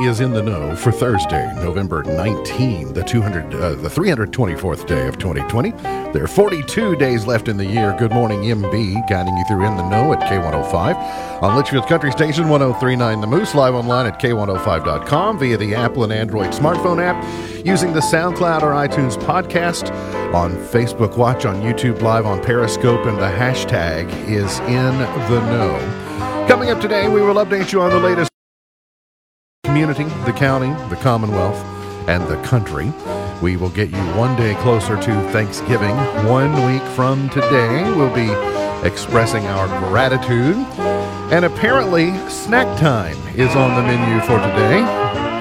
Is in the know for Thursday, November 19, the 200, uh, the 324th day of 2020. There are 42 days left in the year. Good morning, MB, guiding you through in the know at K105 on Litchfield's Country Station 1039 The Moose, live online at K105.com via the Apple and Android smartphone app, using the SoundCloud or iTunes podcast, on Facebook Watch, on YouTube Live, on Periscope, and the hashtag is in the know. Coming up today, we will update you on the latest community, the county, the Commonwealth, and the country. We will get you one day closer to Thanksgiving. One week from today, we'll be expressing our gratitude. And apparently, snack time is on the menu for today.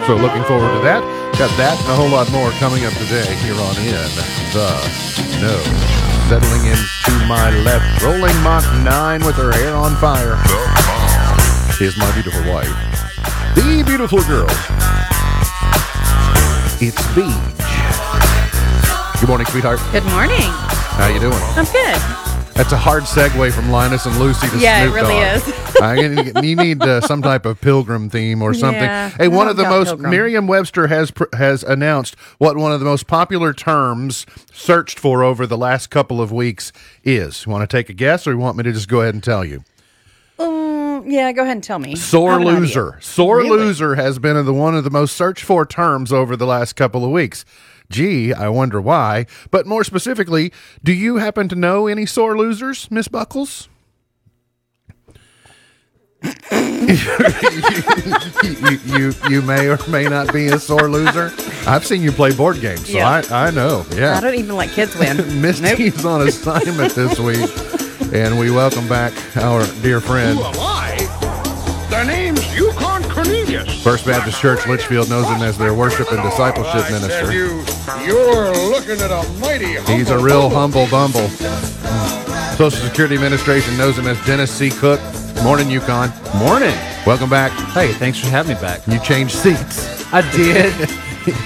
So, looking forward to that. Got that and a whole lot more coming up today here on In the Know. Settling into my left, rolling Mach 9 with her hair on fire. Is my beautiful wife the beautiful girl. It's Beach. Good morning, sweetheart. Good morning. How you doing? I'm good. That's a hard segue from Linus and Lucy to Yeah, it really Dogg. is. I, you need uh, some type of pilgrim theme or something. Yeah, hey, one of the most pilgrim. Merriam-Webster has pr- has announced what one of the most popular terms searched for over the last couple of weeks is. You want to take a guess, or you want me to just go ahead and tell you? Yeah, go ahead and tell me. Sore idea. loser. Sore Really? loser has been the one of the most searched for terms over the last couple of weeks. Gee, I wonder why. But more specifically, do you happen to know any sore losers, Miss Buckles? you, you you may or may not be a sore loser. I've seen you play board games, so Yeah. I, I know. Yeah. I don't even let kids win. Misty's on assignment this week, and we welcome back our dear friend, Who am I? The name's Yukon Cornelius. First Baptist Church Litchfield knows him as their worship and discipleship I said minister. you, you're looking at a mighty He's a real humble bumble. Social Security Administration knows him as Dennis C. Cook. Morning, Yukon. Morning. Welcome back. Hey, thanks for having me back. You changed seats. I did.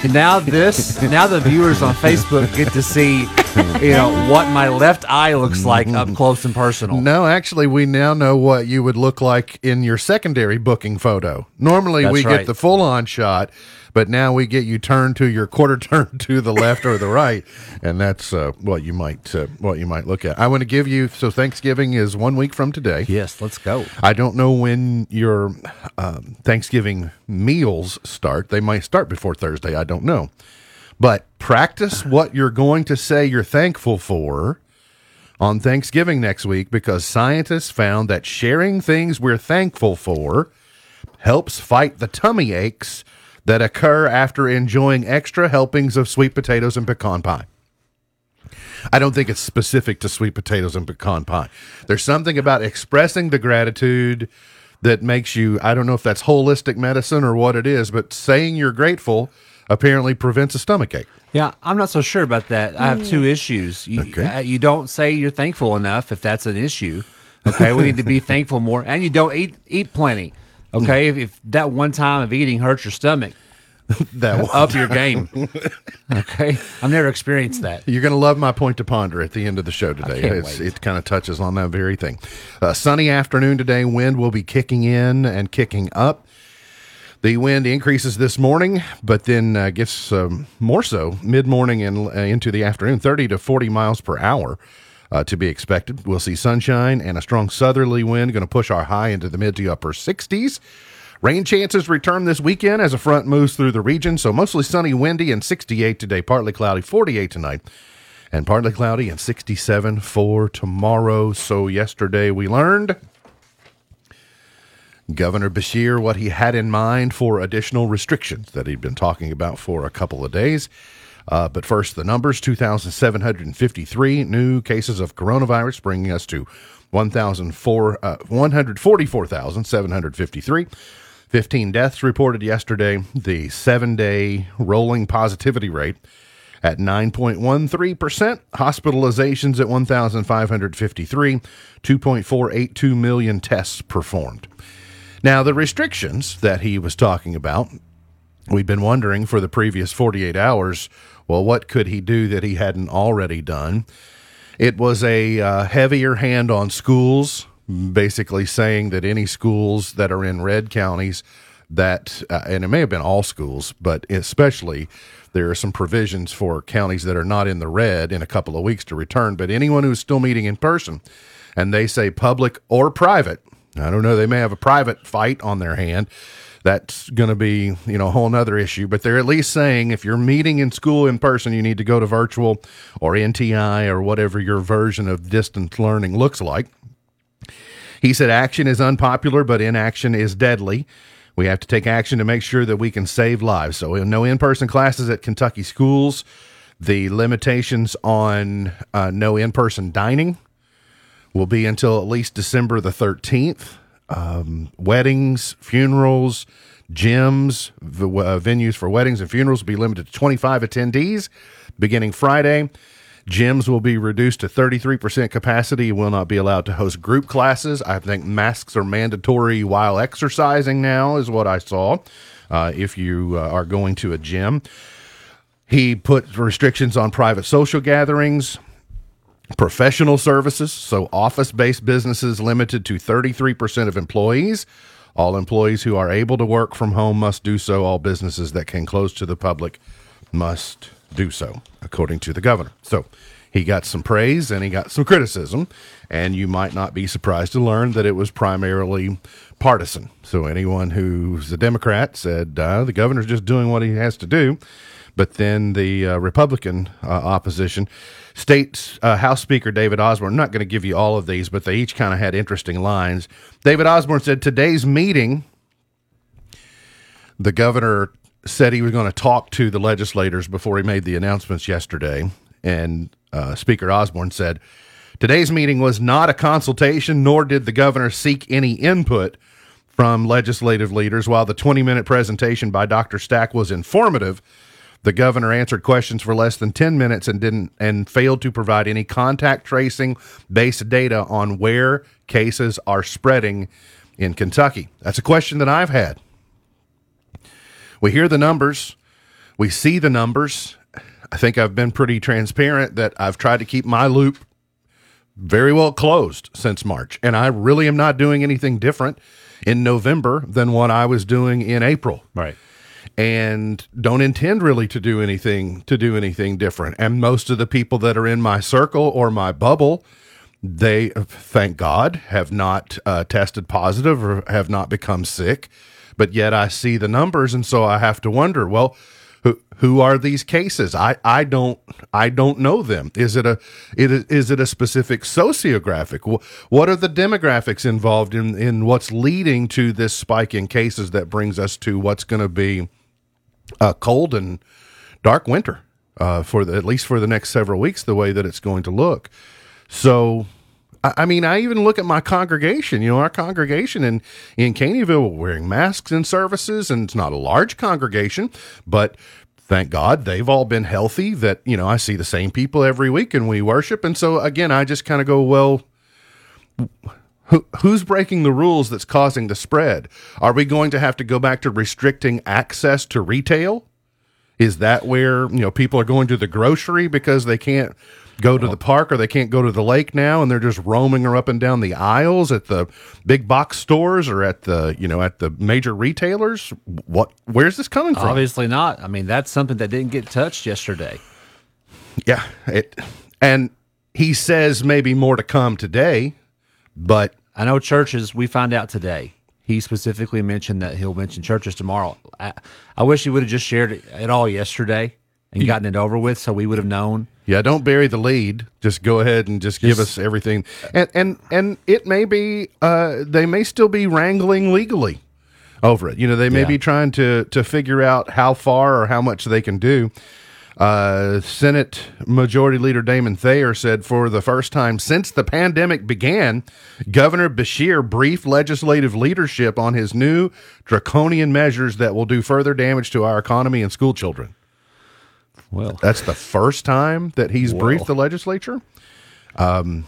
now this, now the viewers on Facebook get to see, you know, what my left eye looks like up close and personal. No, actually, we now know what you would look like in your secondary booking photo. Normally, That's we get the full on shot, but now we get you turned to your quarter turn to the left or the right, and that's uh, what you might uh, what you might look at. I want to give you so Thanksgiving is one week from today. Yes, let's go. I don't know when your um, Thanksgiving meals start. They might start before Thursday. I don't know. But practice what you're going to say you're thankful for on Thanksgiving next week because scientists found that sharing things we're thankful for helps fight the tummy aches that occur after enjoying extra helpings of sweet potatoes and pecan pie. I don't think it's specific to sweet potatoes and pecan pie. There's something about expressing the gratitude that makes you, I don't know if that's holistic medicine or what it is, but saying you're grateful apparently prevents a stomach ache. Yeah, I'm not so sure about that. I have two issues. You, Okay. uh, you don't say you're thankful enough if that's an issue. Okay, we need to be thankful more, and you don't eat eat plenty. Okay, if, if that one time of eating hurts your stomach, That one. up your game. Okay, I've never experienced that. You're going to love my point to ponder at the end of the show today. can't It's, wait. it kind of touches on that very thing. Uh, sunny afternoon today. Wind will be kicking in and kicking up. The wind increases this morning, but then uh, gets um, more so mid morning and uh, into the afternoon, 30 to 40 miles per hour. uh, to be expected. We'll see sunshine and a strong southerly wind going to push our high into the mid to upper 60s. Rain chances return this weekend as a front moves through the region, so mostly sunny, windy, and 68 today, partly cloudy, 48 tonight, and partly cloudy and 67 for tomorrow. So, yesterday we learned Governor Beshear what he had in mind for additional restrictions that he'd been talking about for a couple of days. Uh, but first, the numbers 2,753 new cases of coronavirus, bringing us to 1,004 uh, 144,753. 15 deaths reported yesterday. The seven day rolling positivity rate at 9.13%. Hospitalizations at 1,553. 2.482 million tests performed. Now, the restrictions that he was talking about, we've been wondering for the previous 48 hours well, what could he do that he hadn't already done? It was a uh, heavier hand on schools, basically saying that any schools that are in red counties that uh, and it may have been all schools but especially there are some provisions for counties that are not in the red in a couple of weeks to return but anyone who's still meeting in person and they say public or private i don't know. They may have a private fight on their hand. That's going to be you know a whole nother issue but they're at least saying if you're meeting in school in person you need to go to virtual or nti or whatever your version of distance learning looks like. He said action is unpopular, but inaction is deadly. We have to take action to make sure that we can save lives. So, no in person classes at Kentucky schools, the limitations on uh, no in person dining will be until at least December the 13th. Um, weddings, funerals, gyms, v- uh, venues for weddings and funerals will be limited to 25 attendees beginning Friday. Gyms will be reduced to 33% capacity. Will not be allowed to host group classes. I think masks are mandatory while exercising now, is what I saw, uh, if you uh, are going to a gym. He put restrictions on private social gatherings, professional services, so office based businesses limited to 33% of employees. All employees who are able to work from home must do so. All businesses that can close to the public must do so, according to the governor. So he got some praise and he got some criticism, and you might not be surprised to learn that it was primarily partisan. So anyone who's a Democrat said uh, the governor's just doing what he has to do. But then the uh, Republican uh, opposition, State uh, House Speaker David Osborne, I'm not going to give you all of these, but they each kind of had interesting lines. David Osborne said, Today's meeting, the governor said he was going to talk to the legislators before he made the announcements yesterday. And uh, Speaker Osborne said, Today's meeting was not a consultation, nor did the governor seek any input from legislative leaders. While the 20 minute presentation by Dr. Stack was informative, the governor answered questions for less than 10 minutes and didn't and failed to provide any contact tracing based data on where cases are spreading in Kentucky. That's a question that I've had. We hear the numbers, we see the numbers. I think I've been pretty transparent that I've tried to keep my loop very well closed since March, and I really am not doing anything different in November than what I was doing in April Right. And don't intend really to do anything to do anything different. And most of the people that are in my circle or my bubble, they thank God have not uh, tested positive or have not become sick. But yet I see the numbers, and so I have to wonder. Well, who who are these cases? I, I don't I don't know them. Is it a it is is it a specific sociographic? Wh- What are the demographics involved in in what's leading to this spike in cases that brings us to what's going to be a cold and dark winter uh, for the, at least for the next several weeks? The way that it's going to look. So I I mean, I even look at my congregation. You know, our congregation in in Caneyville we're wearing masks in services, and it's not a large congregation, but thank God they've all been healthy. That you know, I see the same people every week, and we worship. And so again, I just kind of go, well, who, who's breaking the rules that's causing the spread? Are we going to have to go back to restricting access to retail? Is that where you know people are going to the grocery because they can't go to the park or they can't go to the lake now, and they're just roaming or up and down the aisles at the big box stores or at the you know at the major retailers? What? Where's this coming from? Obviously not. I mean, that's something that didn't get touched yesterday. Yeah, it and he says maybe more to come today, but I know churches. We find out today. He specifically mentioned that he'll mention churches tomorrow. I, I wish he would have just shared it, it all yesterday and gotten it over with, so we would have known. Yeah, don't bury the lead. Just go ahead and just, give us everything. And and and it may be uh, they may still be wrangling legally over it. You know, they may Yeah. be trying to to figure out how far or how much they can do. Uh, Senate Majority Leader Damon Thayer said for the first time since the pandemic began, Governor Beshear briefed legislative leadership on his new draconian measures that will do further damage to our economy and school children. Well, That's the first time that he's briefed the legislature. Um,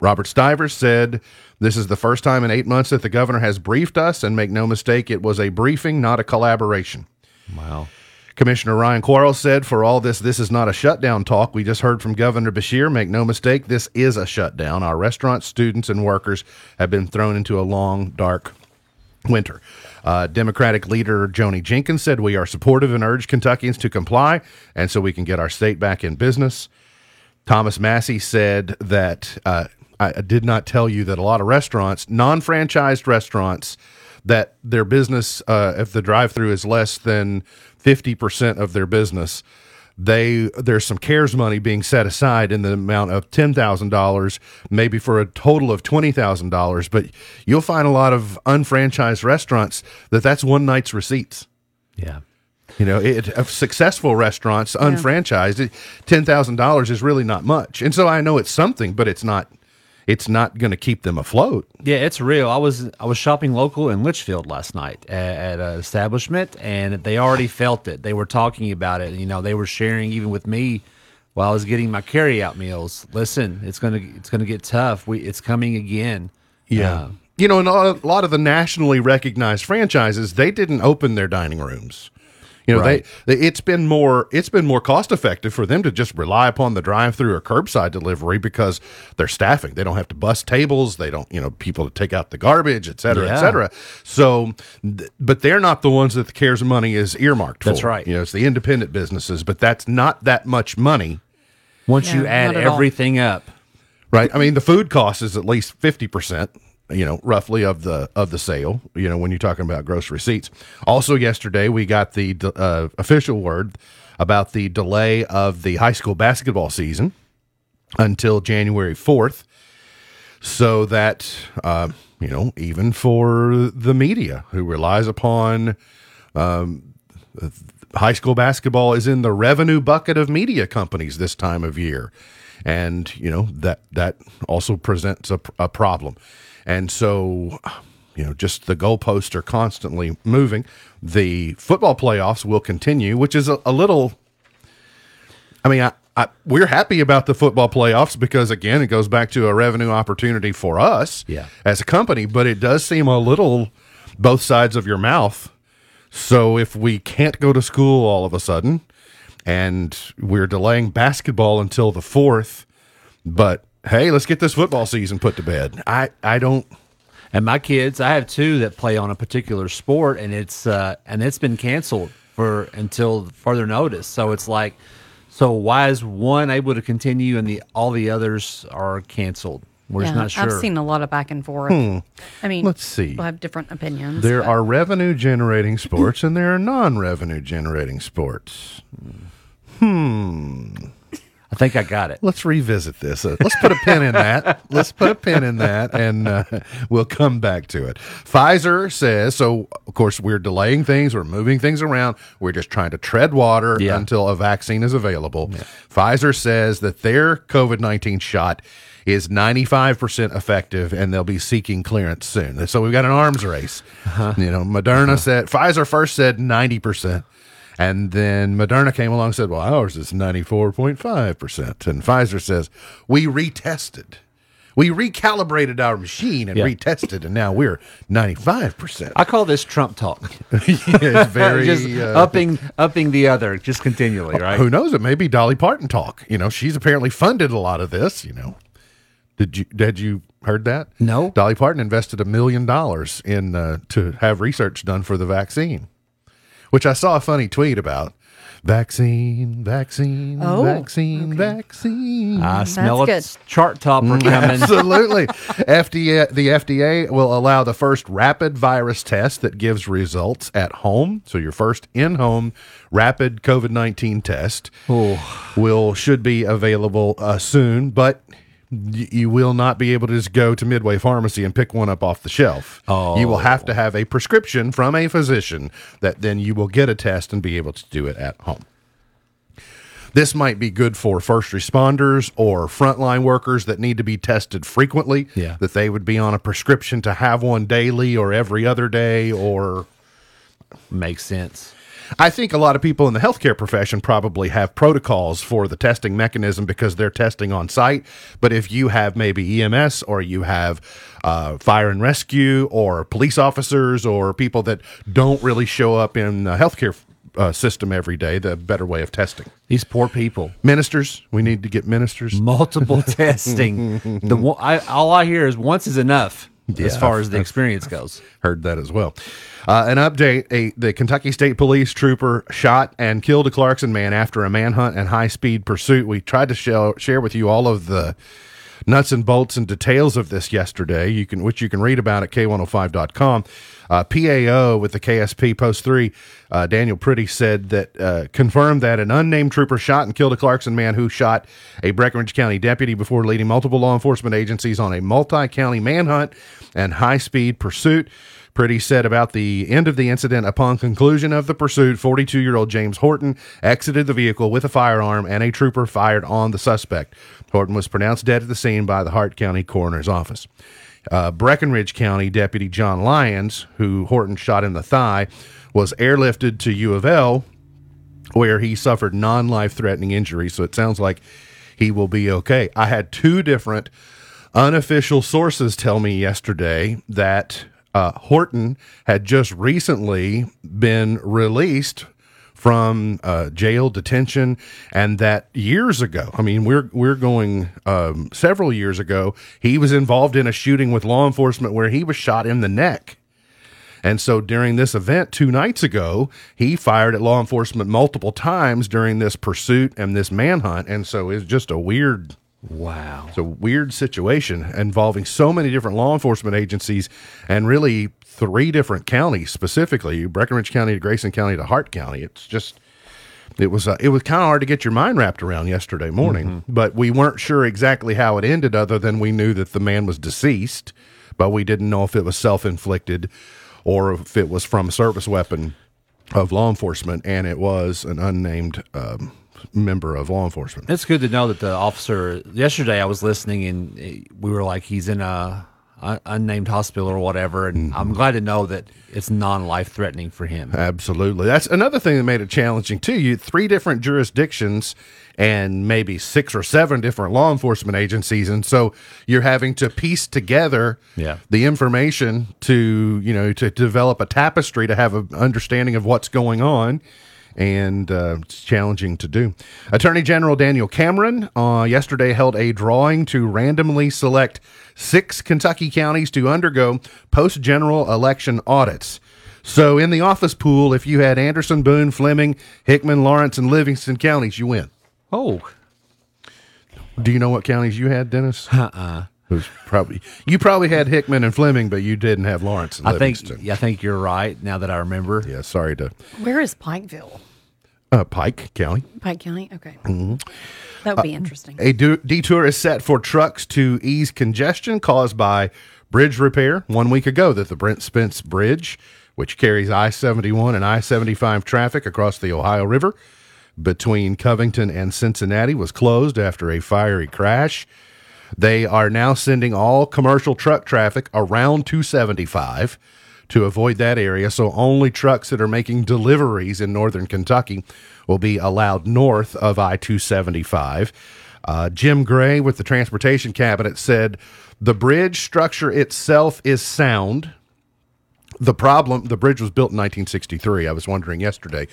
Robert Stivers said, This is the first time in eight months that the governor has briefed us, and make no mistake, it was a briefing, not a collaboration. wow. Commissioner Ryan Quarles said, For all this, this is not a shutdown talk. We just heard from Governor Beshear. Make no mistake, this is a shutdown. Our restaurants, students, and workers have been thrown into a long, dark winter. Uh, Democratic leader Joni Jenkins said, We are supportive and urge Kentuckians to comply, and so we can get our state back in business. Thomas Massie said that uh, I did not tell you that a lot of restaurants, non franchised restaurants, that their business, uh, if the drive through is less than 50% of their business, they there's some cares money being set aside in the amount of $10,000 maybe for a total of $20,000 but you'll find a lot of unfranchised restaurants that that's one night's receipts Yeah. you know, it, of successful restaurants, unfranchised, it, ten thousand dollars is really not much. And so I know it's something, but it's not. It's not going to keep them afloat. Yeah, it's real. I was I was shopping local in Litchfield last night at, at an establishment, and they already felt it. They were talking about it. You know, they were sharing even with me while I was getting my carryout meals. Listen, it's gonna it's gonna get tough. We it's coming again. Uh, you know, and a lot of the nationally recognized franchises, they didn't open their dining rooms. You know, Right. they, they it's been more it's been more cost effective for them to just rely upon the drive through or curbside delivery because they're staffing. They don't have to bust tables. They don't, you know, people to take out the garbage, et cetera, et cetera. So, th- but they're not the ones that the CARES money is earmarked for. That's right. You know, it's the independent businesses, but that's not that much money. Once you add not at all. everything up, Right. I mean, the food cost is at least fifty percent. You know, roughly of the of the sale. You know, when you're talking about gross receipts. Also, yesterday we got the uh, official word about the delay of the high school basketball season until January fourth, so that uh, you know, even for the media who relies upon high school basketball is in the revenue bucket of media companies this time of year and you know that that also presents a, a problem. And so you know just the goalposts are constantly moving. The football playoffs will continue which is a, a little i mean I, I we're happy about the football playoffs because again it goes back to a revenue opportunity for us Yeah. as a company but it does seem a little both sides of your mouth. So if we can't go to school all of a sudden and we're delaying basketball until the 4th, but hey, let's get this football season put to bed. I I don't and my kids, I have two that play on a particular sport, and it's uh, and it's been canceled for until further notice. So it's like, so why is one able to continue and the all the others are canceled? We're just Yeah, not sure. I've seen a lot of back and forth. I mean, Let's see. We'll have different opinions. there but- are revenue generating sports and there are non-revenue generating sports. I think I got it. Let's revisit this. Uh, let's put a pin in that. Let's put a pin in that, and uh, we'll come back to it. Pfizer says so. Of course, we're delaying things. We're moving things around. We're just trying to tread water Yeah. until a vaccine is available. Pfizer says that their COVID nineteen shot is ninety five percent effective, and they'll be seeking clearance soon. So we've got an arms race. You know, Moderna said Pfizer first said ninety percent. And then Moderna came along and said, well, ours is 94.5%. And Pfizer says, we retested. We recalibrated our machine and Yeah. retested, and now we're 95%. I call this Trump talk. it's very. just uh, upping upping the other just continually, right? Who knows? It may be Dolly Parton talk. You know, she's apparently funded a lot of this. You know, did you did you heard that? No. Dolly Parton invested a million dollars in uh, to have research done for the vaccine, which I saw a funny tweet about. Vaccine, vaccine, Oh, vaccine, okay. vaccine. I smell That's a chart topper coming. Absolutely. FDA, the FDA will allow the first rapid virus test that gives results at home. So your first in-home rapid COVID-19 test will should be available uh, soon, but y- you will not be able to just go to Midway Pharmacy and pick one up off the shelf. Oh. You will have to oh. have a prescription from a physician that then you will get a test and be able to do it at home. This might be good for first responders or frontline workers that need to be tested frequently. Yeah. That they would be on a prescription to have one daily or every other day or Makes sense. I think a lot of people in the healthcare profession probably have protocols for the testing mechanism because they're testing on site. But if you have maybe EMS or you have uh, fire and rescue or police officers or people that don't really show up in the healthcare uh, system every day, the better way of testing. These poor people. Ministers, we need to get ministers. Multiple testing. The one, I, all I hear is once is enough as Yeah, far as the experience goes. Heard that as well. Uh, an update: a, the Kentucky State Police trooper shot and killed a Clarkson man after a manhunt and high-speed pursuit. We tried to share, share with you all of the nuts and bolts and details of this yesterday. You can, which you can read about at k105.com. Uh, PAO with the KSP Post Three, uh, Daniel Priddy said that uh, confirmed that an unnamed trooper shot and killed a Clarkson man who shot a Breckinridge County deputy before leading multiple law enforcement agencies on a multi-county manhunt and high-speed pursuit. Priddy said about the end of the incident upon conclusion of the pursuit, 42 year old James Horton exited the vehicle with a firearm and a trooper fired on the suspect. Horton was pronounced dead at the scene by the Hart County Coroner's Office. Uh, Breckinridge County Deputy John Lyons, who Horton shot in the thigh, was airlifted to U of L where he suffered non life threatening injuries. So it sounds like he will be okay. I had two different unofficial sources tell me yesterday that uh, Horton had just recently been released from uh, jail detention, and that years ago, I mean, we're we're going um, several years ago, he was involved in a shooting with law enforcement where he was shot in the neck. And so during this event two nights ago, he fired at law enforcement multiple times during this pursuit and this manhunt. And so it's just a weird, Wow. it's a weird situation involving so many different law enforcement agencies and really three different counties specifically Breckinridge County to Grayson County to Hart County. It's just, it was uh, it was kind of hard to get your mind wrapped around yesterday morning, but we weren't sure exactly how it ended, other than we knew that the man was deceased, but we didn't know if it was self inflicted or if it was from a service weapon of law enforcement, and it was an unnamed um, member of law enforcement. It's good to know that the officer. Yesterday, I was listening, and we were like, he's in a, unnamed hospital or whatever. And mm-hmm. I'm glad to know that it's non life threatening for him. Absolutely. That's another thing that made it challenging too. You three different jurisdictions and maybe six or seven different law enforcement agencies and so you're having to piece together Yeah. the information to, you know, to develop a tapestry to have an understanding of what's going on. And uh, it's challenging to do. Attorney General Daniel Cameron uh, yesterday held a drawing to randomly select six Kentucky counties to undergo post general election audits. So in the office pool, if you had Anderson, Boone, Fleming, Hickman, Lawrence, and Livingston counties, you win. Oh, Do you know what counties you had, Dennis? Uh-uh. It was probably you probably had Hickman and Fleming, but you didn't have Lawrence and I think Livingston. I think you're right. Now that I remember, Yeah, sorry to Where is Pikeville? uh, Pike County. Pike County? Okay. Mm-hmm. That would be interesting. A du- detour is set for trucks to ease congestion caused by bridge repair one week ago that the Brent Spence Bridge, which carries I 71 and I 75 traffic across the Ohio River between Covington and Cincinnati, was closed after a fiery crash. They are now sending all commercial truck traffic around 275 to avoid that area. So only trucks that are making deliveries in northern Kentucky will be allowed north of I 275. Uh, Jim Gray with the Transportation Cabinet said the bridge structure itself is sound. The problem, the bridge was built in 1963. I was wondering yesterday.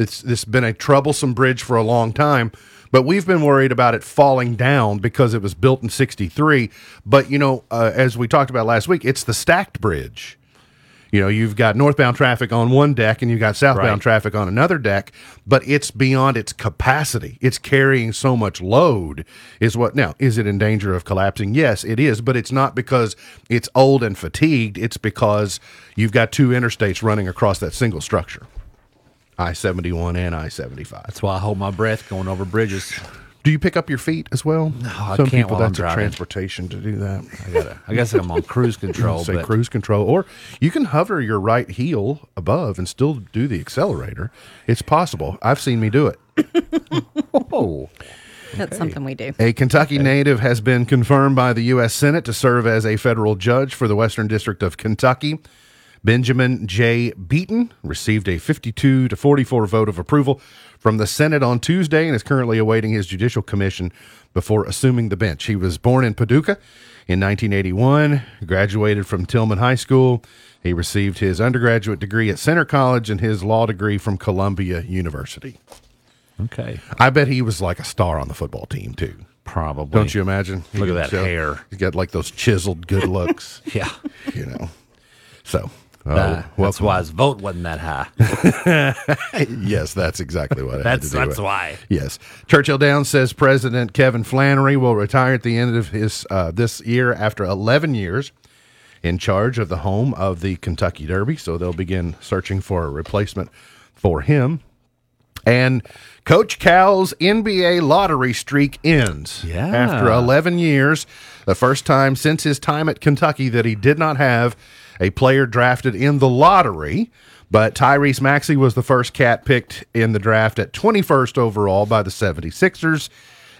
It's this has been a troublesome bridge for a long time, but we've been worried about it falling down because it was built in 63. But you know, uh, as we talked about last week, it's the stacked bridge. You know, you've got northbound traffic on one deck and you've got southbound Right. traffic on another deck, but it's beyond its capacity. It's carrying so much load. Is what now? Is it in danger of collapsing? Yes, it is, but it's not because it's old and fatigued. It's because you've got two interstates running across that single structure. I 71 and I 75. That's why I hold my breath going over bridges. Do you pick up your feet as well? No, I Some can't people while I'm that's a driving. transportation to do that. I gotta. I guess I'm on cruise control. Say but cruise control, or you can hover your right heel above and still do the accelerator. It's possible. I've seen me do it. Oh, That's something we do. A Kentucky native has been confirmed by the U.S. Senate to serve as a federal judge for the Western District of Kentucky. Benjamin J. Beaton received a 52 to 44 vote of approval from the Senate on Tuesday and is currently awaiting his judicial commission before assuming the bench. He was born in Paducah in 1981, graduated from Tilghman High School. He received his undergraduate degree at Centre College and his law degree from Columbia University. okay. I bet he was like a star on the football team, too. Probably. Don't you imagine? Look at that So, hair. He's got like those chiseled good looks, Yeah. you know. So, uh, Uh, that's why his vote wasn't that high. yes, that's exactly what. That's that's with. why. Yes, Churchill Downs says President Kevin Flanery will retire at the end of his uh, this year after 11 years in charge of the home of the Kentucky Derby. So they'll begin searching for a replacement for him. And Coach Cal's NBA lottery streak ends. Yeah. After 11 years, the first time since his time at Kentucky that he did not have a player drafted in the lottery. But Tyrese Maxey was the first cat picked in the draft at 21st overall by the 76ers.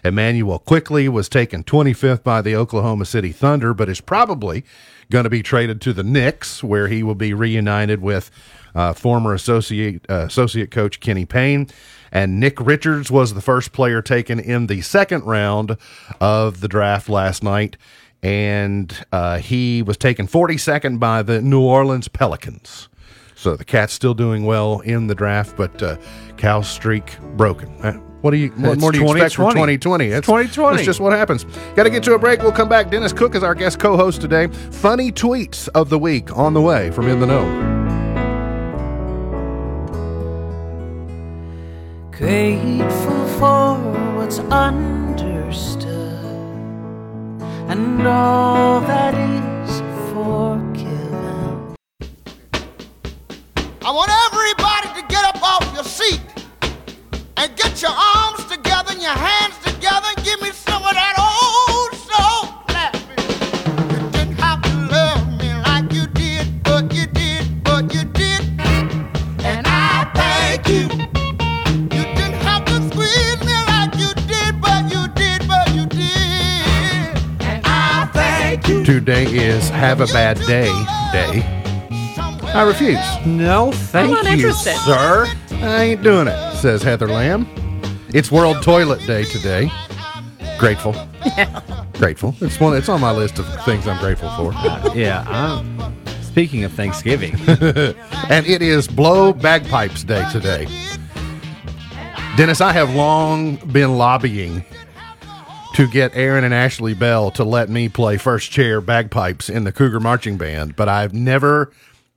Immanuel Quickley was taken 25th by the Oklahoma City Thunder, but is probably going to be traded to the Knicks, where he will be reunited with uh, former associate uh, associate coach Kenny Payne. And Nick Richards was the first player taken in the second round of the draft last night, and uh, he was taken 42nd by the New Orleans Pelicans. So the Cats still doing well in the draft, but uh, Cal's streak broken. Uh, what do you? What It's more do you expect for 2020? 2020? That's 2020. That's just what happens. Got to get to a break. We'll come back. Dennis Cook is our guest co-host today. Funny tweets of the week on the way from In the Know. Grateful for what's understood and all that is forgiven. I want everybody to get up off your seat and get your arms together and your hands together Have a Bad Day Day. I refuse. No, thank not you, interested. sir. I ain't doing it, says Heather Lamb. It's World Toilet Day today. Grateful. Grateful. It's one. It's on my list of things I'm grateful for. Uh, yeah. I'm, speaking of Thanksgiving, and it is Blow Bagpipes Day today. Dennis, I have long been lobbying to get Aaron and Ashley Bell to let me play first chair bagpipes in the Cougar Marching Band, but I've never.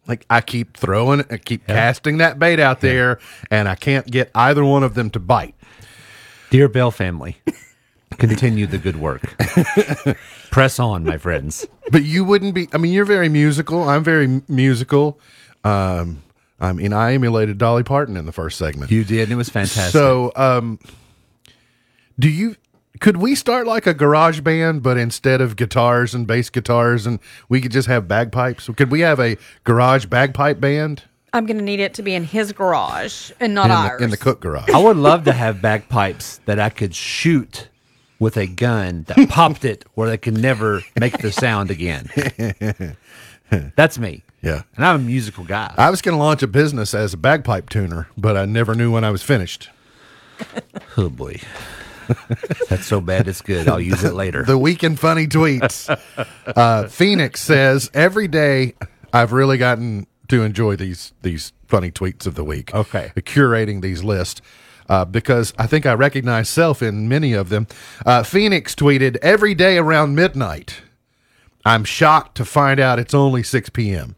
Like I keep throwing, I keep casting that bait out there, and I can't get either one of them to bite. dear Bell family, continue the good work. Press on, my friends. But you wouldn't be. I mean, you're very musical. I'm very musical. Um, I mean, I emulated Dolly Parton in the first segment. You did, and it was fantastic. So, um, do you? Could we start like a garage band, but instead of guitars and bass guitars, and we could just have bagpipes? Could we have a garage bagpipe band I'm going to need it to be in his garage and not in ours. the, in the cook garage? I would love to have bagpipes that I could shoot with a gun that popped it where they could never make the sound again. That's me. Yeah. And I'm a musical guy. I was going to launch a business as a bagpipe tuner, but I never knew when I was finished. Oh boy. That's so bad it's good. I'll use it later. The week in funny tweets. Uh, Phoenix says every day I've really gotten to enjoy these these funny tweets of the week. Okay. curating these lists. Uh, because I think I recognize self in many of them. Uh, Phoenix tweeted every day around midnight. I'm shocked to find out it's only 6 p.m.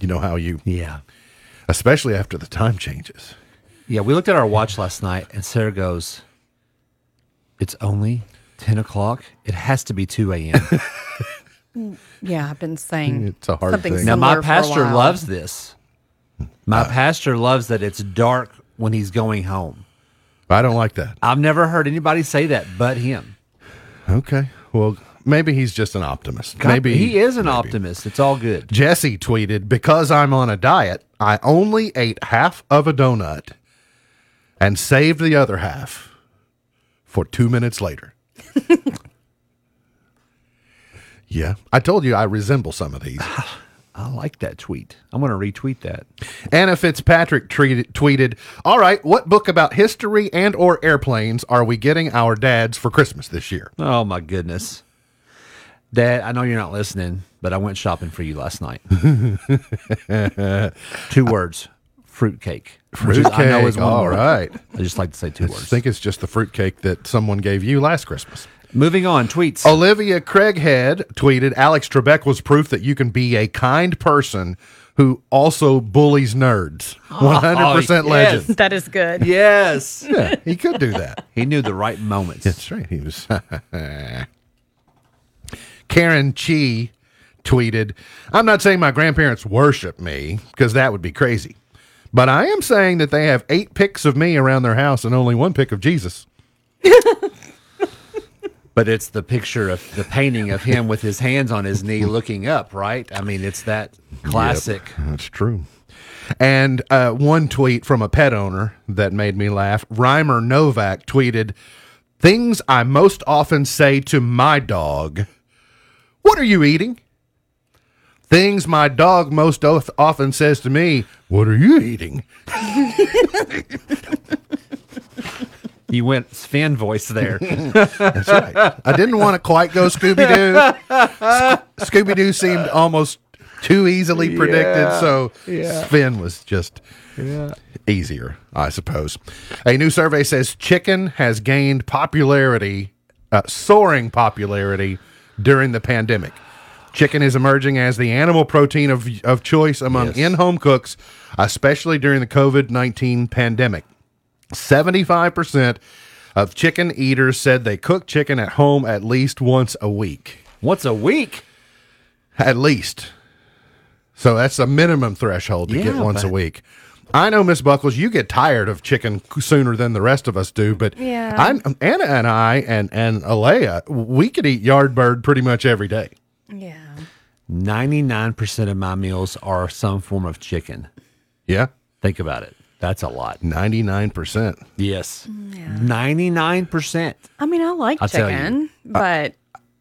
You know how you, Yeah. especially after the time changes. Yeah, we looked at our watch last night, and Sarah goes, "It's only ten o'clock. It has to be two a.m." Yeah, I've been saying It's a hard something thing. now, my similar for a pastor while. loves this. My uh, pastor loves that it's dark when he's going home. I don't like that. I've never heard anybody say that but him. Okay. Well, maybe he's just an optimist. God, maybe he is an maybe. optimist. It's all good. Jesse tweeted, Because I'm on a diet, I only ate half of a donut and saved the other half for two minutes later. yeah. I told you I resemble some of these. I like that tweet. I'm going to retweet that. Anna Fitzpatrick treated, tweeted, "All right, what book about history and or airplanes are we getting our dads for Christmas this year?" Oh my goodness, Dad! I know you're not listening, but I went shopping for you last night. two words: fruitcake. Which is- I know is one All word. right. I just like to say two I words. think it's just the fruitcake that someone gave you last Christmas. Moving on, tweets. Olivia Craighead tweeted, "Alex Trebek was proof that you can be a kind person who also bullies nerds. Oh, oh, one hundred percent yes. legend. That is good. yes, Yeah, he could do that. he knew the right moments. That's right. He was. Karen Chi tweeted, I'm not saying my grandparents worship me because that would be crazy. But I am saying that they have eight pics of me around their house and only one pic of Jesus. But it's the picture of the painting of him with his hands on his knee, looking up. Right? I mean, it's that classic. Yep, that's true. And uh, one tweet from a pet owner that made me laugh. Reimer Novak tweeted, Things I most often say to my dog What are you eating? Things my dog most often says to me, What are you eating? You went Sven voice there. That's right. I didn't want to quite go Scooby Doo. Scooby Doo seemed almost too easily predicted, so Sven was just easier, I suppose. A new survey says chicken has gained popularity, uh, soaring popularity during the pandemic. Chicken is emerging as the animal protein of, of choice among Yes. in home cooks, especially during the COVID 19 pandemic. 75% of chicken eaters said they cook chicken at home at least once a week. Once a week. At least. So that's a minimum threshold to get Yeah, once a week. I know, Miss Buckles, you get tired of chicken sooner than the rest of us do, but Yeah. I'm, Anna and I and and Alea, we could eat yard bird pretty much every day. Yeah. 99% of my meals are some form of chicken. Yeah, Think about it. That's a lot. ninety nine percent. Yes. 99%. I mean, I like I'll tell you. chicken, but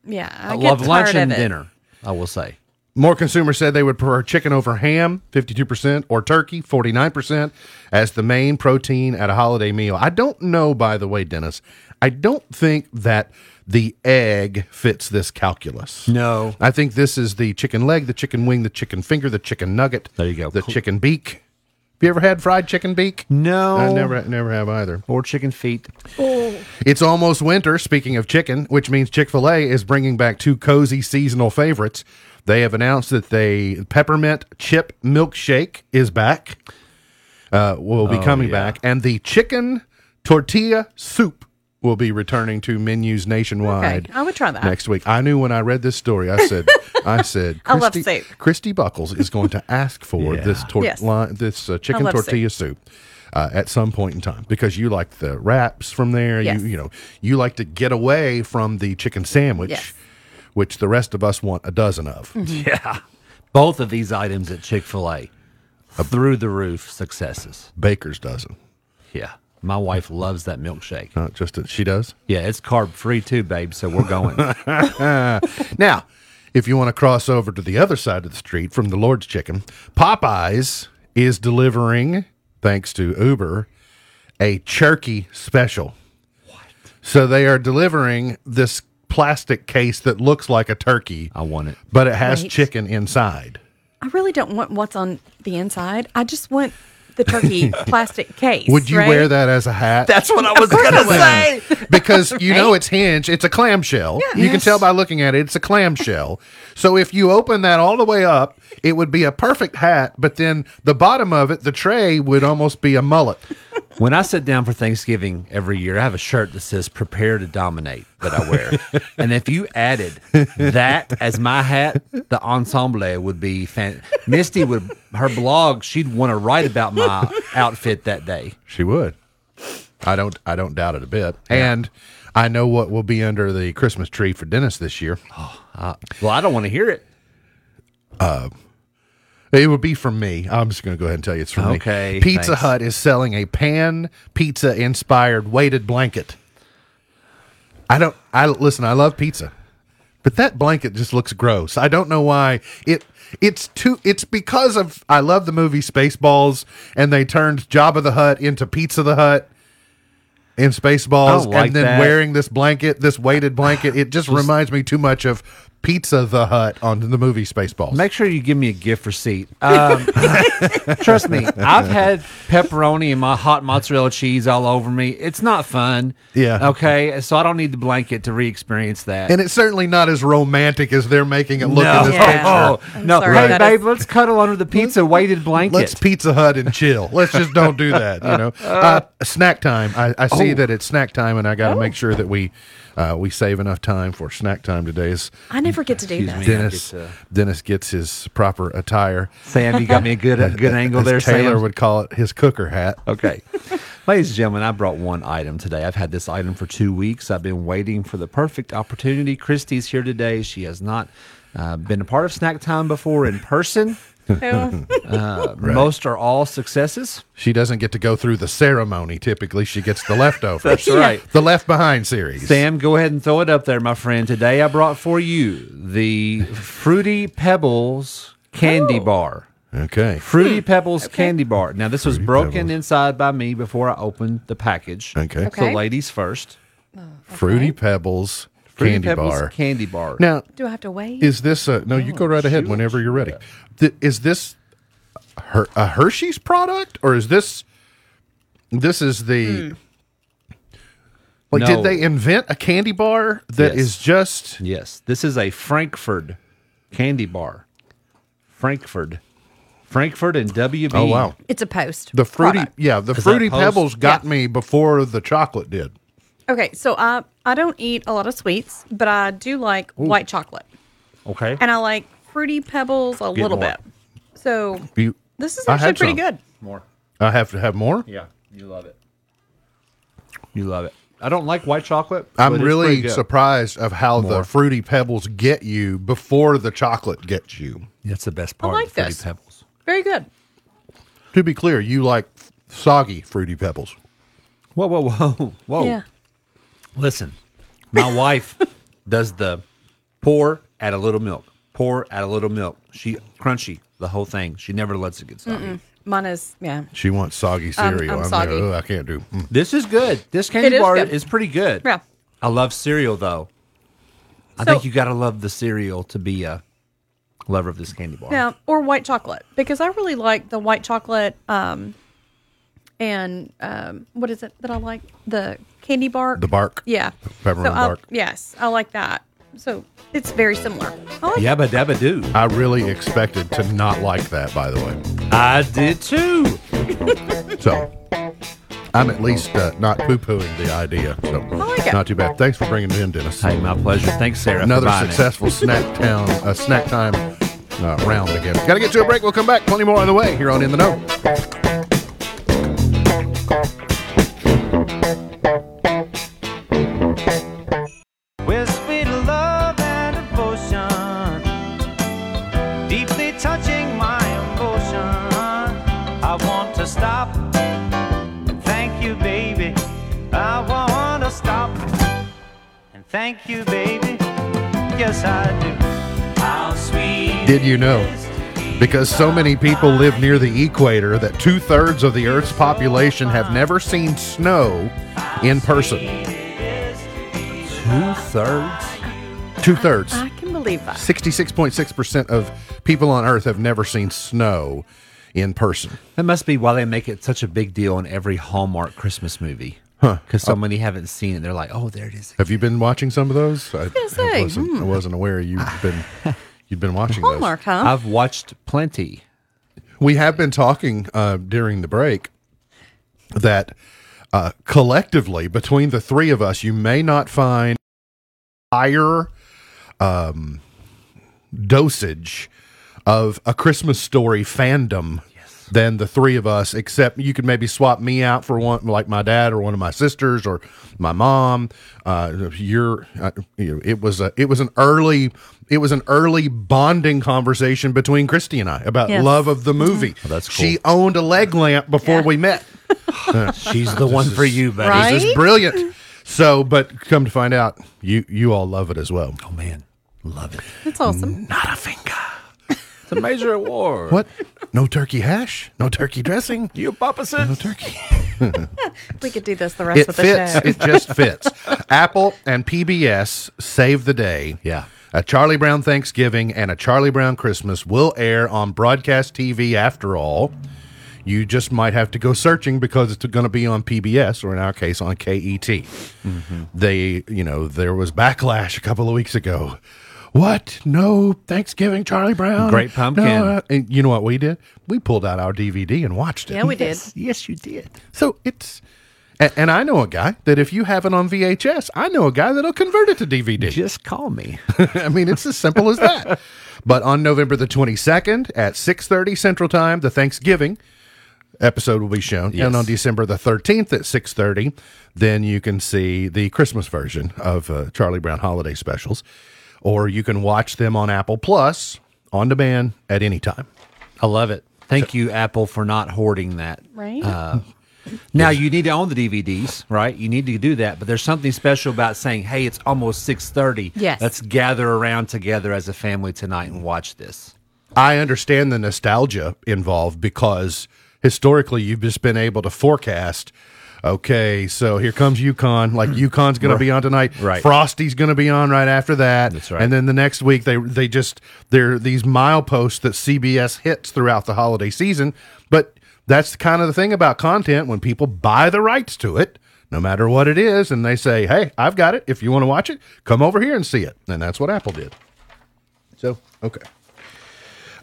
yeah, I, I, get love lunch and dinner, I will say. More consumers said they would prefer chicken over ham, 52%, or turkey, 49%, as the main protein at a holiday meal. I don't know, by the way, Dennis, I don't think that the egg fits this calculus. No. I think this is the chicken leg, the chicken wing, the chicken finger, the chicken nugget. There you go. The chicken beak. Have you ever had fried chicken beak? No. I never, never have either. Or chicken feet. It's almost winter, speaking of chicken, which means Chick fil A is bringing back two cozy seasonal favorites. They have announced that the peppermint chip milkshake is back, uh, will be coming Oh, yeah. back, and the chicken tortilla soup will be returning to menus nationwide. Okay, I would try that. next week. I knew when I read this story, I said, I said, I love Christy, soup. Christy Buckles is going to ask for Yeah. this tor- Yes. li- this uh, chicken love soup. tortilla soup. Uh, at some point in time, because you like the wraps from there, Yes. you you know you like to get away from the chicken sandwich, Yes. which the rest of us want a dozen of. Yeah. Both of these items at Chick fil A, through the roof successes. Baker's dozen, Yeah. My wife loves that milkshake. not just that she does. Yeah, it's carb free too, babe. So we're going. Now, if you want to cross over to the other side of the street from the Lord's Chicken, Popeyes is delivering, thanks to Uber, a turkey special. What? So they are delivering this plastic case that looks like a turkey, I want it. but it has Wait. chicken inside. I really don't want what's on the inside. I just want the turkey plastic case. Would you right? wear that as a hat? That's what I was gonna would. say. because you know it's hinged. It's a clamshell. You can tell by looking at it. It's a clamshell. so if you open that all the way up, it would be a perfect hat. But then the bottom of it, the tray, would almost be a mullet. When I sit down for Thanksgiving every year, I have a shirt that says "Prepare to Dominate" that I wear, and if you added that as my hat, the ensemble would be fan- Misty would her blog. She'd want to write about my outfit that day. She would. I don't. I don't doubt it a bit. And I know what will be under the Christmas tree for Dennis this year. Ah, well, I don't want to hear it. Uh, It would be from me. I'm just going to go ahead and tell you it's from me. Okay, me. Pizza thanks. Hut is selling a pan pizza inspired weighted blanket. I don't. I listen. I love pizza, but that blanket just looks gross. I don't know why it. It's too. It's because of I love the movie Spaceballs, and they turned Jabba the Hutt into Pizza the Hutt in Spaceballs, like and then that. wearing this blanket, this weighted blanket. It just reminds me too much of Pizza the Hutt on the movie Spaceballs. Make sure you give me a gift receipt. Um, trust me, I've had pepperoni and my hot mozzarella cheese all over me. It's not fun. Yeah. Okay. So I don't need the blanket to re-experience that. And it's certainly not as romantic as they're making it look no, in this Yeah. picture. Oh, no. sorry, Hey, babe, is- let's cuddle under the pizza weighted blanket. Let's Pizza Hut and chill. Let's just don't do that. You know, uh, snack time. I, I see Oh. that it's snack time, and I got to make sure that we uh, we save enough time for snack time today. As I never get to do Excuse that. me. Dennis get to- Dennis gets his proper attire. Sam, you got me a good a good angle As there, Taylor Sam. would call it his cooker hat. Okay. Ladies and gentlemen, I brought one item today. I've had this item for two weeks. I've been waiting for the perfect opportunity. Christy's here today. She has not uh, been a part of snack time before in person. Oh, Uh, Most are all successes. She doesn't get to go through the ceremony. Typically, she gets the leftovers. That's right. The Left Behind series. Sam, go ahead and throw it up there, my friend. Today I brought for you the Fruity Pebbles candy bar. Okay. Fruity Pebbles candy bar. Now, this was broken Pebbles. inside by me before I opened the package. Okay. So, ladies first. Fruity Pebbles Fruity candy Pebbles bar. candy bar. Now, do I have to wait? Is this a no? You oh, go right ahead whenever you're ready. Th- is this her, a Hershey's product or is this this is the hmm. like? No. Did they invent a candy bar that Yes. is just Yes, this is a Frankford candy bar. Frankford, Frankford and WB. oh wow it's a post. the fruity product. yeah the that fruity Post? pebbles got Yeah. me before the chocolate did. Okay, so I I don't eat a lot of sweets, but I do like white chocolate, Okay. and I like fruity pebbles a Get little more. bit. So You, this is I actually had pretty some. good. More. I have to have more. Yeah, you love it. You love it. I don't like white chocolate. I'm really surprised of how the fruity pebbles get you before the chocolate gets you. That's the best part. I like of the Fruity this. Pebbles. Very good. To be clear, you like soggy fruity pebbles. Whoa, whoa, whoa, whoa! Yeah. Listen, my wife does the pour, add a little milk, pour, add a little milk. She crunchy the whole thing. She never lets it get soggy. Mine is yeah. She wants soggy I'm- cereal. I'm I'm soggy. like, oh, I can't do. mm. This is good. This candy It is bar good. is pretty good. Yeah. I love cereal though. I So- think you got to love the cereal to be a lover of this candy bar. Yeah, or white chocolate because I really like the white chocolate. Um, and um, what is it that I like? The candy bark. The bark. Yeah. Peppermint so I- bark. Yes, I like that. So it's very similar. I like Yabba dabba do. I really expected to not like that, by the way. I did too. So I'm at least uh, not poo pooing the idea. So like it. not too bad. Thanks for bringing it in, Dennis. Hey, my pleasure. Thanks, Sarah. for Another it. successful snack town, uh, snack time uh, round again. Got to get to a break. We'll come back. Plenty more on the way here on In the Know. I want to stop and thank you, baby. I want to stop and thank you, baby. Yes, I do. How sweet. Did you know? Because so many people live near the equator that two thirds of the Earth's population have never seen snow in person. Two thirds. Two thirds. I can believe that. 66.6% of people on Earth have never seen snow in person. That must be why they make it such a big deal in every Hallmark Christmas movie. Huh. Because so many haven't seen it. They're like, oh, there it is. Have you been watching some of those? I, gonna say, I, wasn't, I wasn't aware you'd been you'd been watching Hallmark, those. huh? I've watched plenty. We have been talking uh, during the break that uh, collectively between the three of us, you may not find higher um, dosage of a Christmas story fandom than the three of us. Except you could maybe swap me out for one, like my dad or one of my sisters or my mom. Uh, you're, uh, you know, it was a, it was an early, it was an early bonding conversation between Christy and I about Yes. love of the movie. that's She owned a leg lamp before we met. She's the one for you, buddy. Right? This is brilliant. So, but come to find out, you you all love it as well. Oh, man. Love it. That's awesome. Not a finger. It's a major award. What? No turkey hash? No turkey dressing? You Papa No turkey. We could do this the rest It of the fits. show. It just fits. Apple and PBS save the day. Yeah. A Charlie Brown Thanksgiving and a Charlie Brown Christmas will air on broadcast TV after all. You just might have to go searching because it's going to be on PBS or in our case on KET. Mm-hmm. They, you know, there was backlash a couple of weeks ago. What? No Thanksgiving Charlie Brown? Great Pumpkin. No, uh, and you know what we did? We pulled out our DVD and watched it. yeah, we did. Yes, yes, you did. So it's, and, and I know a guy that if you have it on VHS, I know a guy that'll convert it to DVD. Just call me. I mean, it's as simple as that. But on November the 22nd at 6:30 Central Time, the Thanksgiving episode will be shown, Yes. and on December the 13th at 6:30, then you can see the Christmas version of uh, Charlie Brown holiday specials, or you can watch them on Apple Plus on demand at any time. I love it. Thank you, Apple, for not hoarding that. Right? Uh, now you need to own the DVDs, right? You need to do that, but there's something special about saying, "Hey, it's almost six thirty. Yes. let's gather around together as a family tonight and watch this." I understand the nostalgia involved because historically you've just been able to forecast. Okay, so here comes Yukon. Like Yukon's going to be on tonight. Right. Frosty's going to be on right after that. That's right. And then the next week they they just they're these mileposts that CBS hits throughout the holiday season. But that's kind of the thing about content when people buy the rights to it, no matter what it is, and they say, "Hey, I've got it. If you want to watch it, come over here and see it." And that's what Apple did. So okay.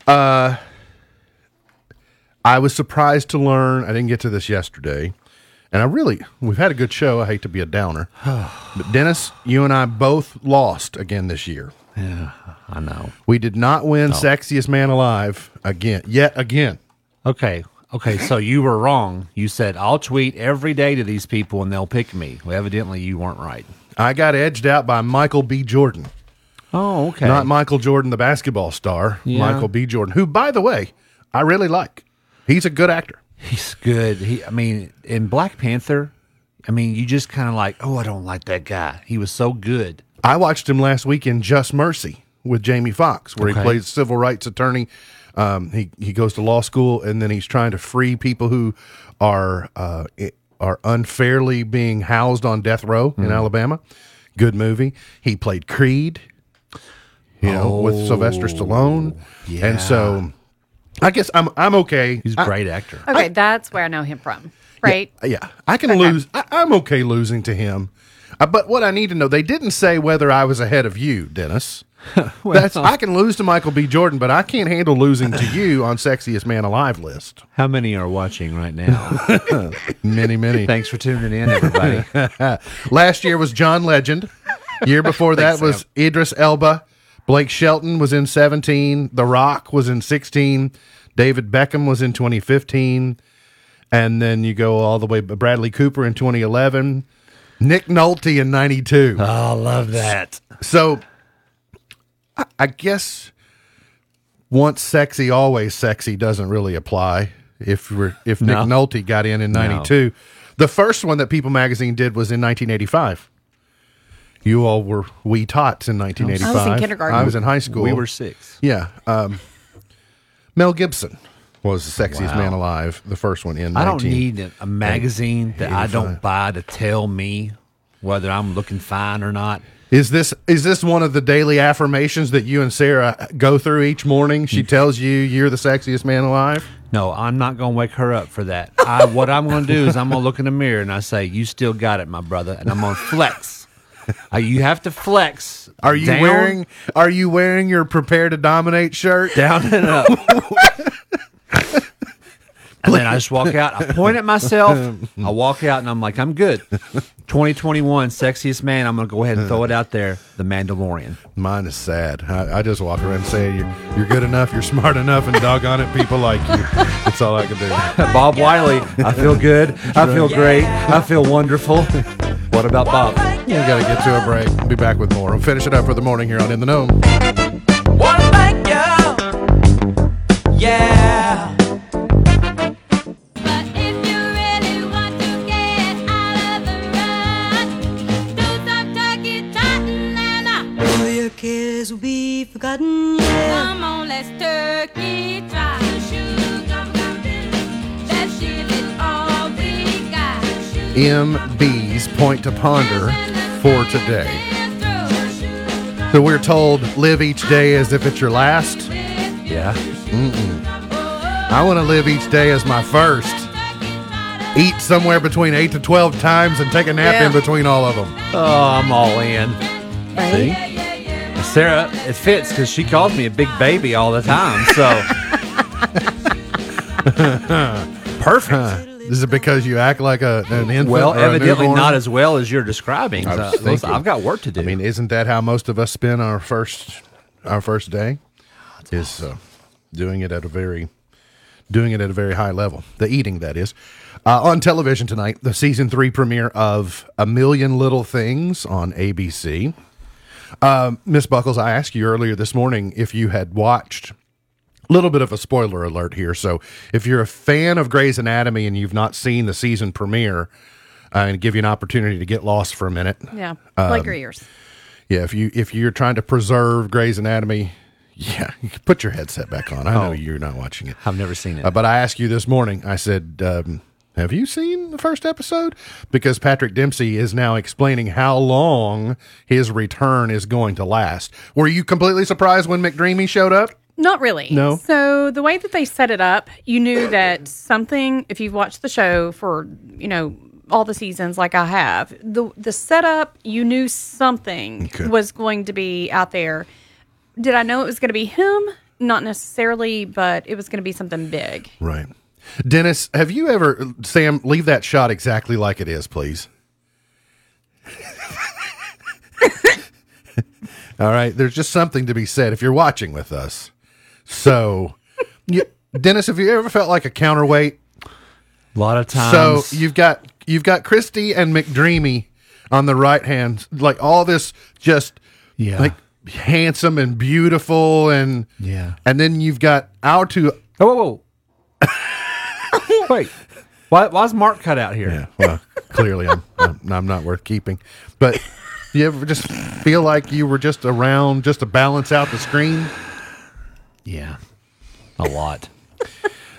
Uh, I was surprised to learn. I didn't get to this yesterday, and I really we've had a good show. I hate to be a downer, but Dennis, you and I both lost again this year. Yeah, I know. We did not win sexiest man alive again, yet again. Okay, okay. So you were wrong. You said I'll tweet every day to these people and they'll pick me. Well, evidently you weren't right. I got edged out by Michael B. Jordan, Oh, okay. not Michael Jordan, the basketball star. Yeah. Michael B. Jordan, who, by the way, I really like. He's a good actor. He's good. He, I mean, in Black Panther, I mean, you just kind of like, oh, I don't like that guy. He was so good. I watched him last week in Just Mercy with Jamie Foxx, where Okay. he plays civil rights attorney. Um, he he goes to law school, and then he's trying to free people who are uh, are unfairly being housed on death row in Alabama. Good movie. He played Creed, you know, with Sylvester Stallone, and so I guess I'm I'm okay. He's a great actor. okay, that's where I know him from. Right? Yeah, I can lose. I, I'm okay losing to him. Uh, but what I need to know, they didn't say whether I was ahead of you, Dennis. That's I can lose to Michael B. Jordan, but I can't handle losing to you on sexiest man alive list. How many are watching right now? Many, many. Thanks for tuning in, everybody. Last year was John Legend. Year before that was Idris Elba. Blake Shelton was in 17. The Rock was in 16. David Beckham was in 2015. And then you go all the way Bradley Cooper in 2011. Nick Nolte in 92. oh, love that. So I, I guess once sexy, always sexy doesn't really apply. If we're if Nick No. Nolte got in in '92, the first one that People Magazine did was in 1985. You all were we tots in 1985. I was in kindergarten. I was in high school. We were six. yeah. Um, Mel Gibson was the sexiest Wow. man alive. The first one in. I don't need a, a magazine that I don't buy to tell me whether I'm looking fine or not. Is this is this one of the daily affirmations that you and Sarah go through each morning? She tells you you're the sexiest man alive. No, I'm not going to wake her up for that. I, what I'm going to do is I'm going to look in the mirror and I say, "You still got it, my brother," and I'm going to flex. Uh, you have to flex. Are you down, wearing Are you wearing your "Prepare to Dominate" shirt? down and up? and then I just walk out. I point at myself. I walk out and I'm like, I'm good. 2021 sexiest man. I'm going to go ahead and throw it out there. The Mandalorian. Mine is sad. I, I just walk around saying you're you're good enough, you're smart enough, and doggone it, people like you. That's all I can do. Bob Wiley. I feel good. I feel great. I feel wonderful. What about Bob? We got to get to a break. We'll be back with more. We'll finish it up for the morning here on In the Know. Wanna you. Yeah. Be forgotten, yeah. come on, let's turkey trot. Let's give it all we got. MB's point to ponder for today. So we're told live each day as if it's your last. Yeah. I want to live each day as my first. Eat somewhere between 8 to 12 times and take a nap Yeah. in between all of them. Oh, I'm all in. See? Sarah, it fits because she calls me a big baby all the time. So Perfect. Is it because you act like a, an infant? well, or evidently newborn? not as well as you're describing. I So, was listen, thinking. I've got work to do. I mean, isn't that how most of us spend our first our first day? Is uh, doing it at a very doing it at a very high level. The eating that is. Uh, on television tonight, the season three premiere of A Million Little Things on ABC. Um, Miss Buckles, I asked you earlier this morning if you had watched. A little bit of a spoiler alert here. So, if you're a fan of Grey's Anatomy and you've not seen the season premiere, uh, and give you an opportunity to get lost for a minute, Yeah, Um, like your ears. yeah, if you if you're trying to preserve Grey's Anatomy, yeah, you put your headset back on. I know you're not watching it, I've never seen it. uh, but I asked you this morning. I said, um, "Have you seen the first episode?" Because Patrick Dempsey is now explaining how long his return is going to last. Were you completely surprised when McDreamy showed up? Not really. No? So the way that they set it up, you knew that something. If you've watched the show for you know all the seasons, like I have, the the setup, you knew something Okay. was going to be out there. Did I know it was going to be him? Not necessarily, but it was going to be something big. Right. Dennis, have you ever Sam leave that shot exactly like it is, please? All right, there's just something to be said if you're watching with us. So, you, Dennis, have you ever felt like a counterweight? a lot of times. So you've got you've got Christy and McDreamy on the right hand, like all this just Yeah. like handsome and beautiful, and Yeah. and then you've got our two oh, whoa, whoa. Wait. Why, why's Mark cut out here? Yeah, well, clearly I'm, I'm I'm not worth keeping. But you ever just feel like you were just around just to balance out the screen Yeah. A lot.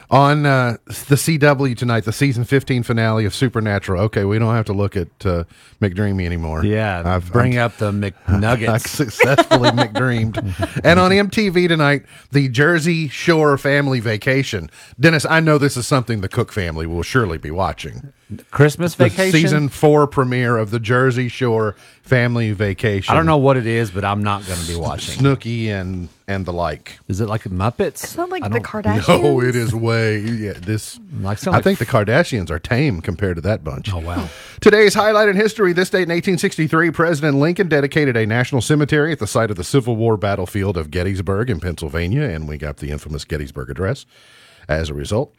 On uh, the CW tonight, the season 15 finale of Supernatural? Okay, we don't have to look at uh, McDreamy anymore. Yeah. I've bring I'm- up the I McNuggets. successfully McDreamed. And on MTV tonight, the Jersey Shore Family Vacation. Dennis, I know this is something the Cook family will surely be watching. Christmas The vacation. season four premiere of the Jersey Shore Family Vacation. I don't know what it is, but I'm not going to be watching. Snooki and and the like. Is it like Muppets? It's not like the Kardashians. Oh, it is way yeah. This Like I something- think the Kardashians are tame compared to that bunch. Oh, wow. Today's highlight in history: this date in 1863, President Lincoln dedicated a national cemetery at the site of the Civil War battlefield of Gettysburg in Pennsylvania, and we got the infamous Gettysburg Address as a result.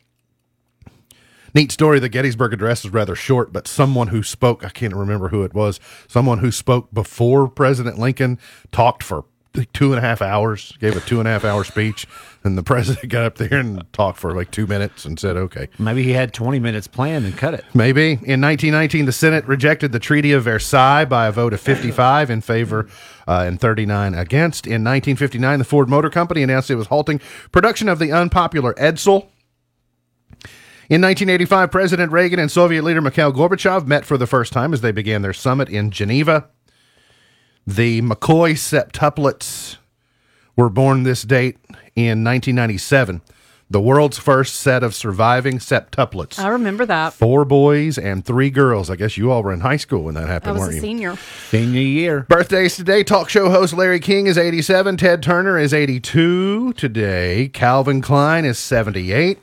Neat story. The Gettysburg Address is rather short, but someone who spoke, I can't remember who it was, someone who spoke before President Lincoln talked for like two and a half hours, gave a two and a half hour speech, and the president got up there and talked for like two minutes and said, okay. Maybe he had 20 minutes planned and cut it. Maybe. In 1919, the Senate rejected the Treaty of Versailles by a vote of 55 in favor uh, and 39 against. In 1959, the Ford Motor Company announced it was halting production of the unpopular Edsel. In 1985, President Reagan and Soviet leader Mikhail Gorbachev met for the first time as they began their summit in Geneva. The McCaughey septuplets were born this date in 1997. the world's first set of surviving septuplets. I remember that. Four boys and three girls. I guess you all were in high school when that I happened, was weren't a you? senior. Senior year. Birthdays today. Talk show host Larry King is 87. Ted Turner is 82 today. Calvin Klein is 78.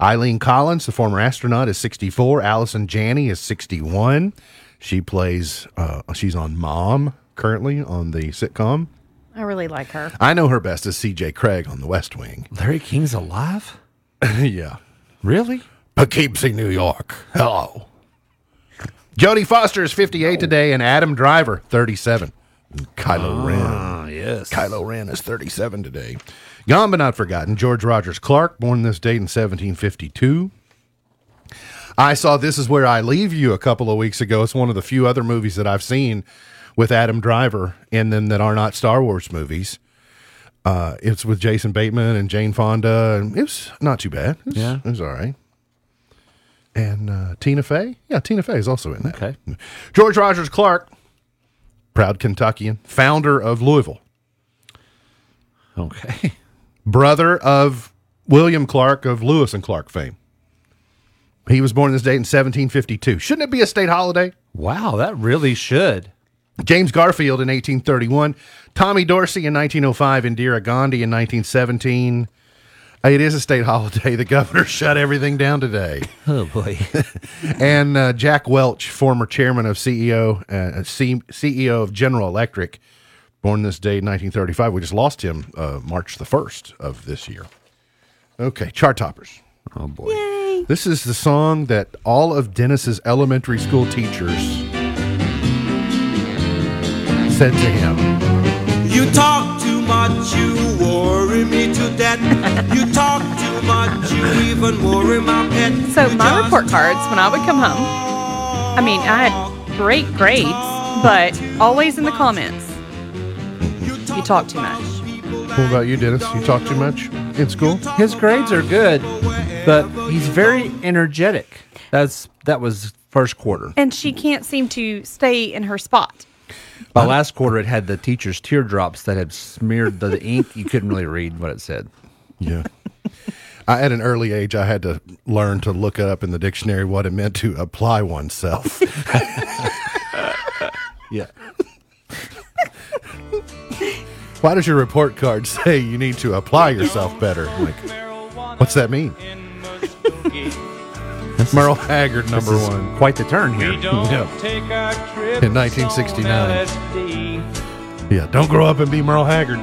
Eileen Collins, the former astronaut, is 64. Allison Janney is 61. She plays, uh, she's on Mom currently on the sitcom. I really like her. I know her best as CJ Craig on The West Wing. Larry King's alive? yeah. Really? Poughkeepsie, New York. Hello. Jodie Foster is 58 today, and Adam Driver, 37. Kylo Ren. Ah, yes. Kylo Ren is 37 today. Gone but not forgotten. George Rogers Clark, born this date in 1752. I saw This Is Where I Leave You a couple of weeks ago. It's one of the few other movies that I've seen with Adam Driver in them that are not Star Wars movies. Uh, it's with Jason Bateman and Jane Fonda, and it was not too bad. It was, Yeah. it was all right. And uh, Tina Fey, yeah, Tina Fey is also in that. Okay. George Rogers Clark, proud Kentuckian, founder of Louisville, Okay. brother of William Clark of Lewis and Clark fame. He was born this date in 1752. Shouldn't it be a state holiday? Wow, that really should. James Garfield in 1831, Tommy Dorsey in 1905, Indira Gandhi in 1917. It is a state holiday. The governor shut everything down today. Oh boy. and uh, Jack Welch, former chairman of CEO, uh, C- CEO of General Electric, born this day, 1935. We just lost him uh, March the 1st of this year. Okay, chart toppers. oh boy. This is the song that all of Dennis's elementary school teachers said to him. You talk too much, you worry me to death. You talk too much, you even worry my pet. So You my report cards when I would come home, I mean, I had great grades, but always in the comments, you talk too much. What about you, Dennis? You talk too much in school? His grades are good, but he's very energetic. That's that was first quarter. And she can't seem to stay in her spot. By last quarter, it had the teacher's teardrops that had smeared the, the ink. You couldn't really read what it said. Yeah. I, at an early age, I had to learn to look up in the dictionary what it meant to apply oneself. Yeah. Why does your report card say you need to apply yourself better? Like, what's that mean? Merle Haggard, number This is one. Quite the turn here. Yeah. In 1969. Yeah, don't grow up and be Merle Haggard.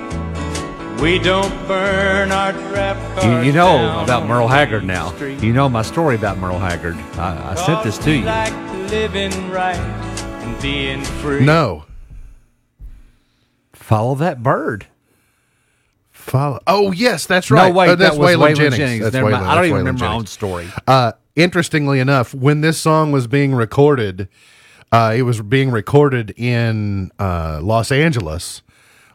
We don't burn our draft You, you know about on Merle Haggard now. street. You know my story about Merle Haggard. I, I sent this to you. Like living right and being free. No. Follow that bird. Follow. Oh, yes, that's right. No, wait, Uh, that's that was Waylon Waylon Jennings. Jennings. That's Never mind. Waylon- I don't even Waylon remember my own story. Uh, interestingly enough, when this song was being recorded, uh, it was being recorded in uh, Los Angeles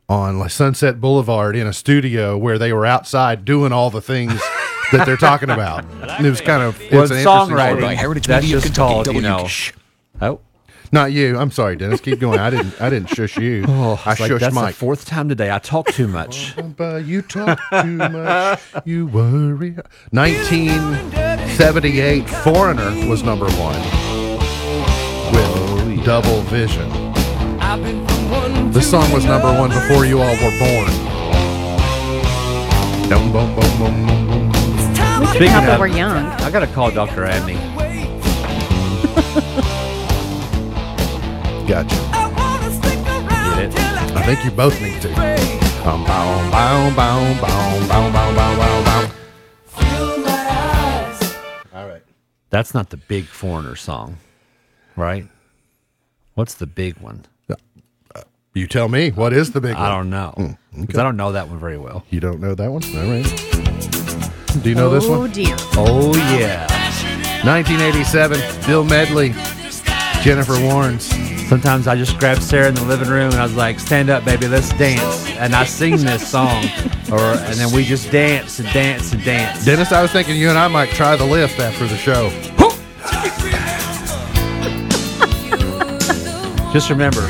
on Sunset Boulevard in a studio where they were outside doing all the things that they're talking about. It was kind of Well, it's an interesting songwriting. story. Heritage That's Media of just Kentucky, called, you know. WKsh. Oh, Not you. I'm sorry, Dennis. Keep going. I didn't. I didn't shush you. oh I it's like, shushed that's the Mike. fourth time today. I talk too much. Oh, you talk too much. You worry. 1978, Foreigner was number one with Double Vision. This song was number one before you all were born. Dum, bum, bum, bum, bum, bum. Speaking of, we're young. I got to call Dr. Adney. Gotcha. Get it? I think you both need to. Um, bow, bow, bow, bow, bow, bow, bow, bow, bow. All right. That's not the big foreigner song, right? What's the big one? Uh, uh, you tell me. What is the big one? I don't know. Hmm, 'Cause I don't know that one very well. You don't know that one? All right. Do you know this oh one? dear. Oh, yeah. 1987, Bill Medley, Jennifer Warnes. Sometimes I just grab Sarah in the living room and I was like, "Stand up, baby, let's dance." And I sing this song, or and then we just dance and dance and dance. Dennis, I was thinking you and I might try the lift after the show. Just remember,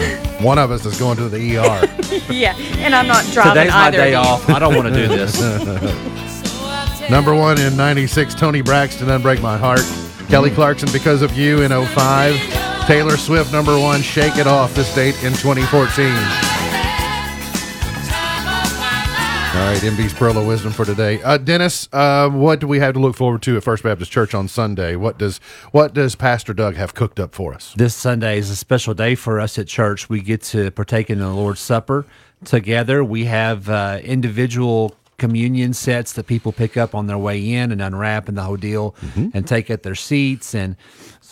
One of us is going to the ER. Yeah, and I'm not driving today's my either. day of you. off. I don't want to do this. Number one in 96, Toni Braxton, Unbreak My Heart. Kelly Clarkson, Because of You in 05. Taylor Swift, number one, Shake It Off, this date in 2014. All right, MB's Pearl of Wisdom for today. Uh, Dennis, uh, what do we have to look forward to at First Baptist Church on Sunday? What does what does Pastor Doug have cooked up for us? This Sunday is a special day for us at church. We get to partake in the Lord's Supper together. We have uh, individual communion sets that people pick up on their way in and unwrap and the whole deal and take at their seats. And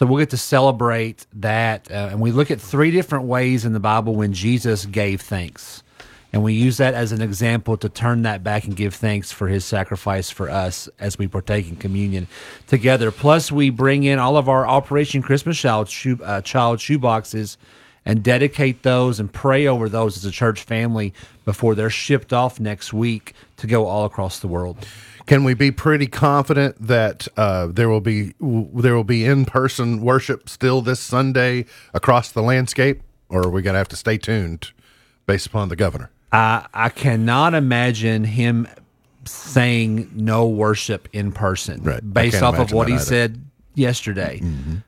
so we'll get to celebrate that. Uh, and we look at three different ways in the Bible when Jesus gave thanks. And we use that as an example to turn that back and give thanks for his sacrifice for us as we partake in communion together. Plus, we bring in all of our Operation Christmas Child shoe, uh, child shoe boxes and dedicate those and pray over those as a church family before they're shipped off next week to go all across the world. Can we be pretty confident that uh, there will be w- there will be in person worship still this Sunday across the landscape, or are we going to have to stay tuned based upon the governor? I I cannot imagine him saying no worship in person, Right. Based off of what he either. said yesterday.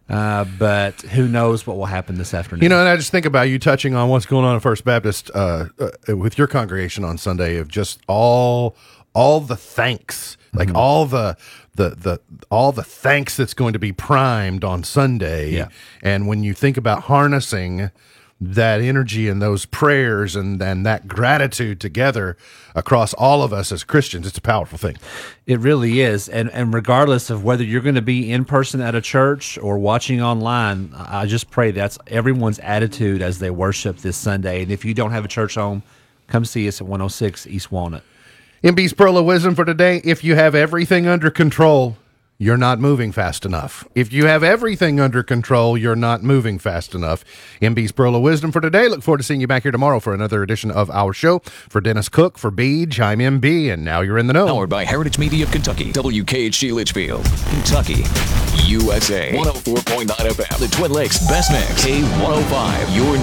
Uh, but who knows what will happen this afternoon? You know, and I just think about you touching on what's going on at First Baptist uh, uh, with your congregation on Sunday of just all all the thanks, like Mm-hmm. all the the the all the thanks that's going to be primed on Sunday. Yeah. And when you think about harnessing that energy and those prayers and and that gratitude together across all of us as Christians, it's a powerful thing. It really is, and and regardless of whether you're going to be in person at a church or watching online, I I just pray that's everyone's attitude as they worship this Sunday. And if you don't have a church home, come see us at 106 East Walnut. MB's Pearl of Wisdom for today. If you have everything under control, you're not moving fast enough. If you have everything under control, you're not moving fast enough. MB's Pearl of Wisdom for today. Look forward to seeing you back here tomorrow for another edition of our show. For Dennis Cook, for Beach, I'm MB, and now you're in the know. Powered by Heritage Media of Kentucky, WKHG Leitchfield, Kentucky, USA. 104.9 FM, the Twin Lakes Best Mix, K105, your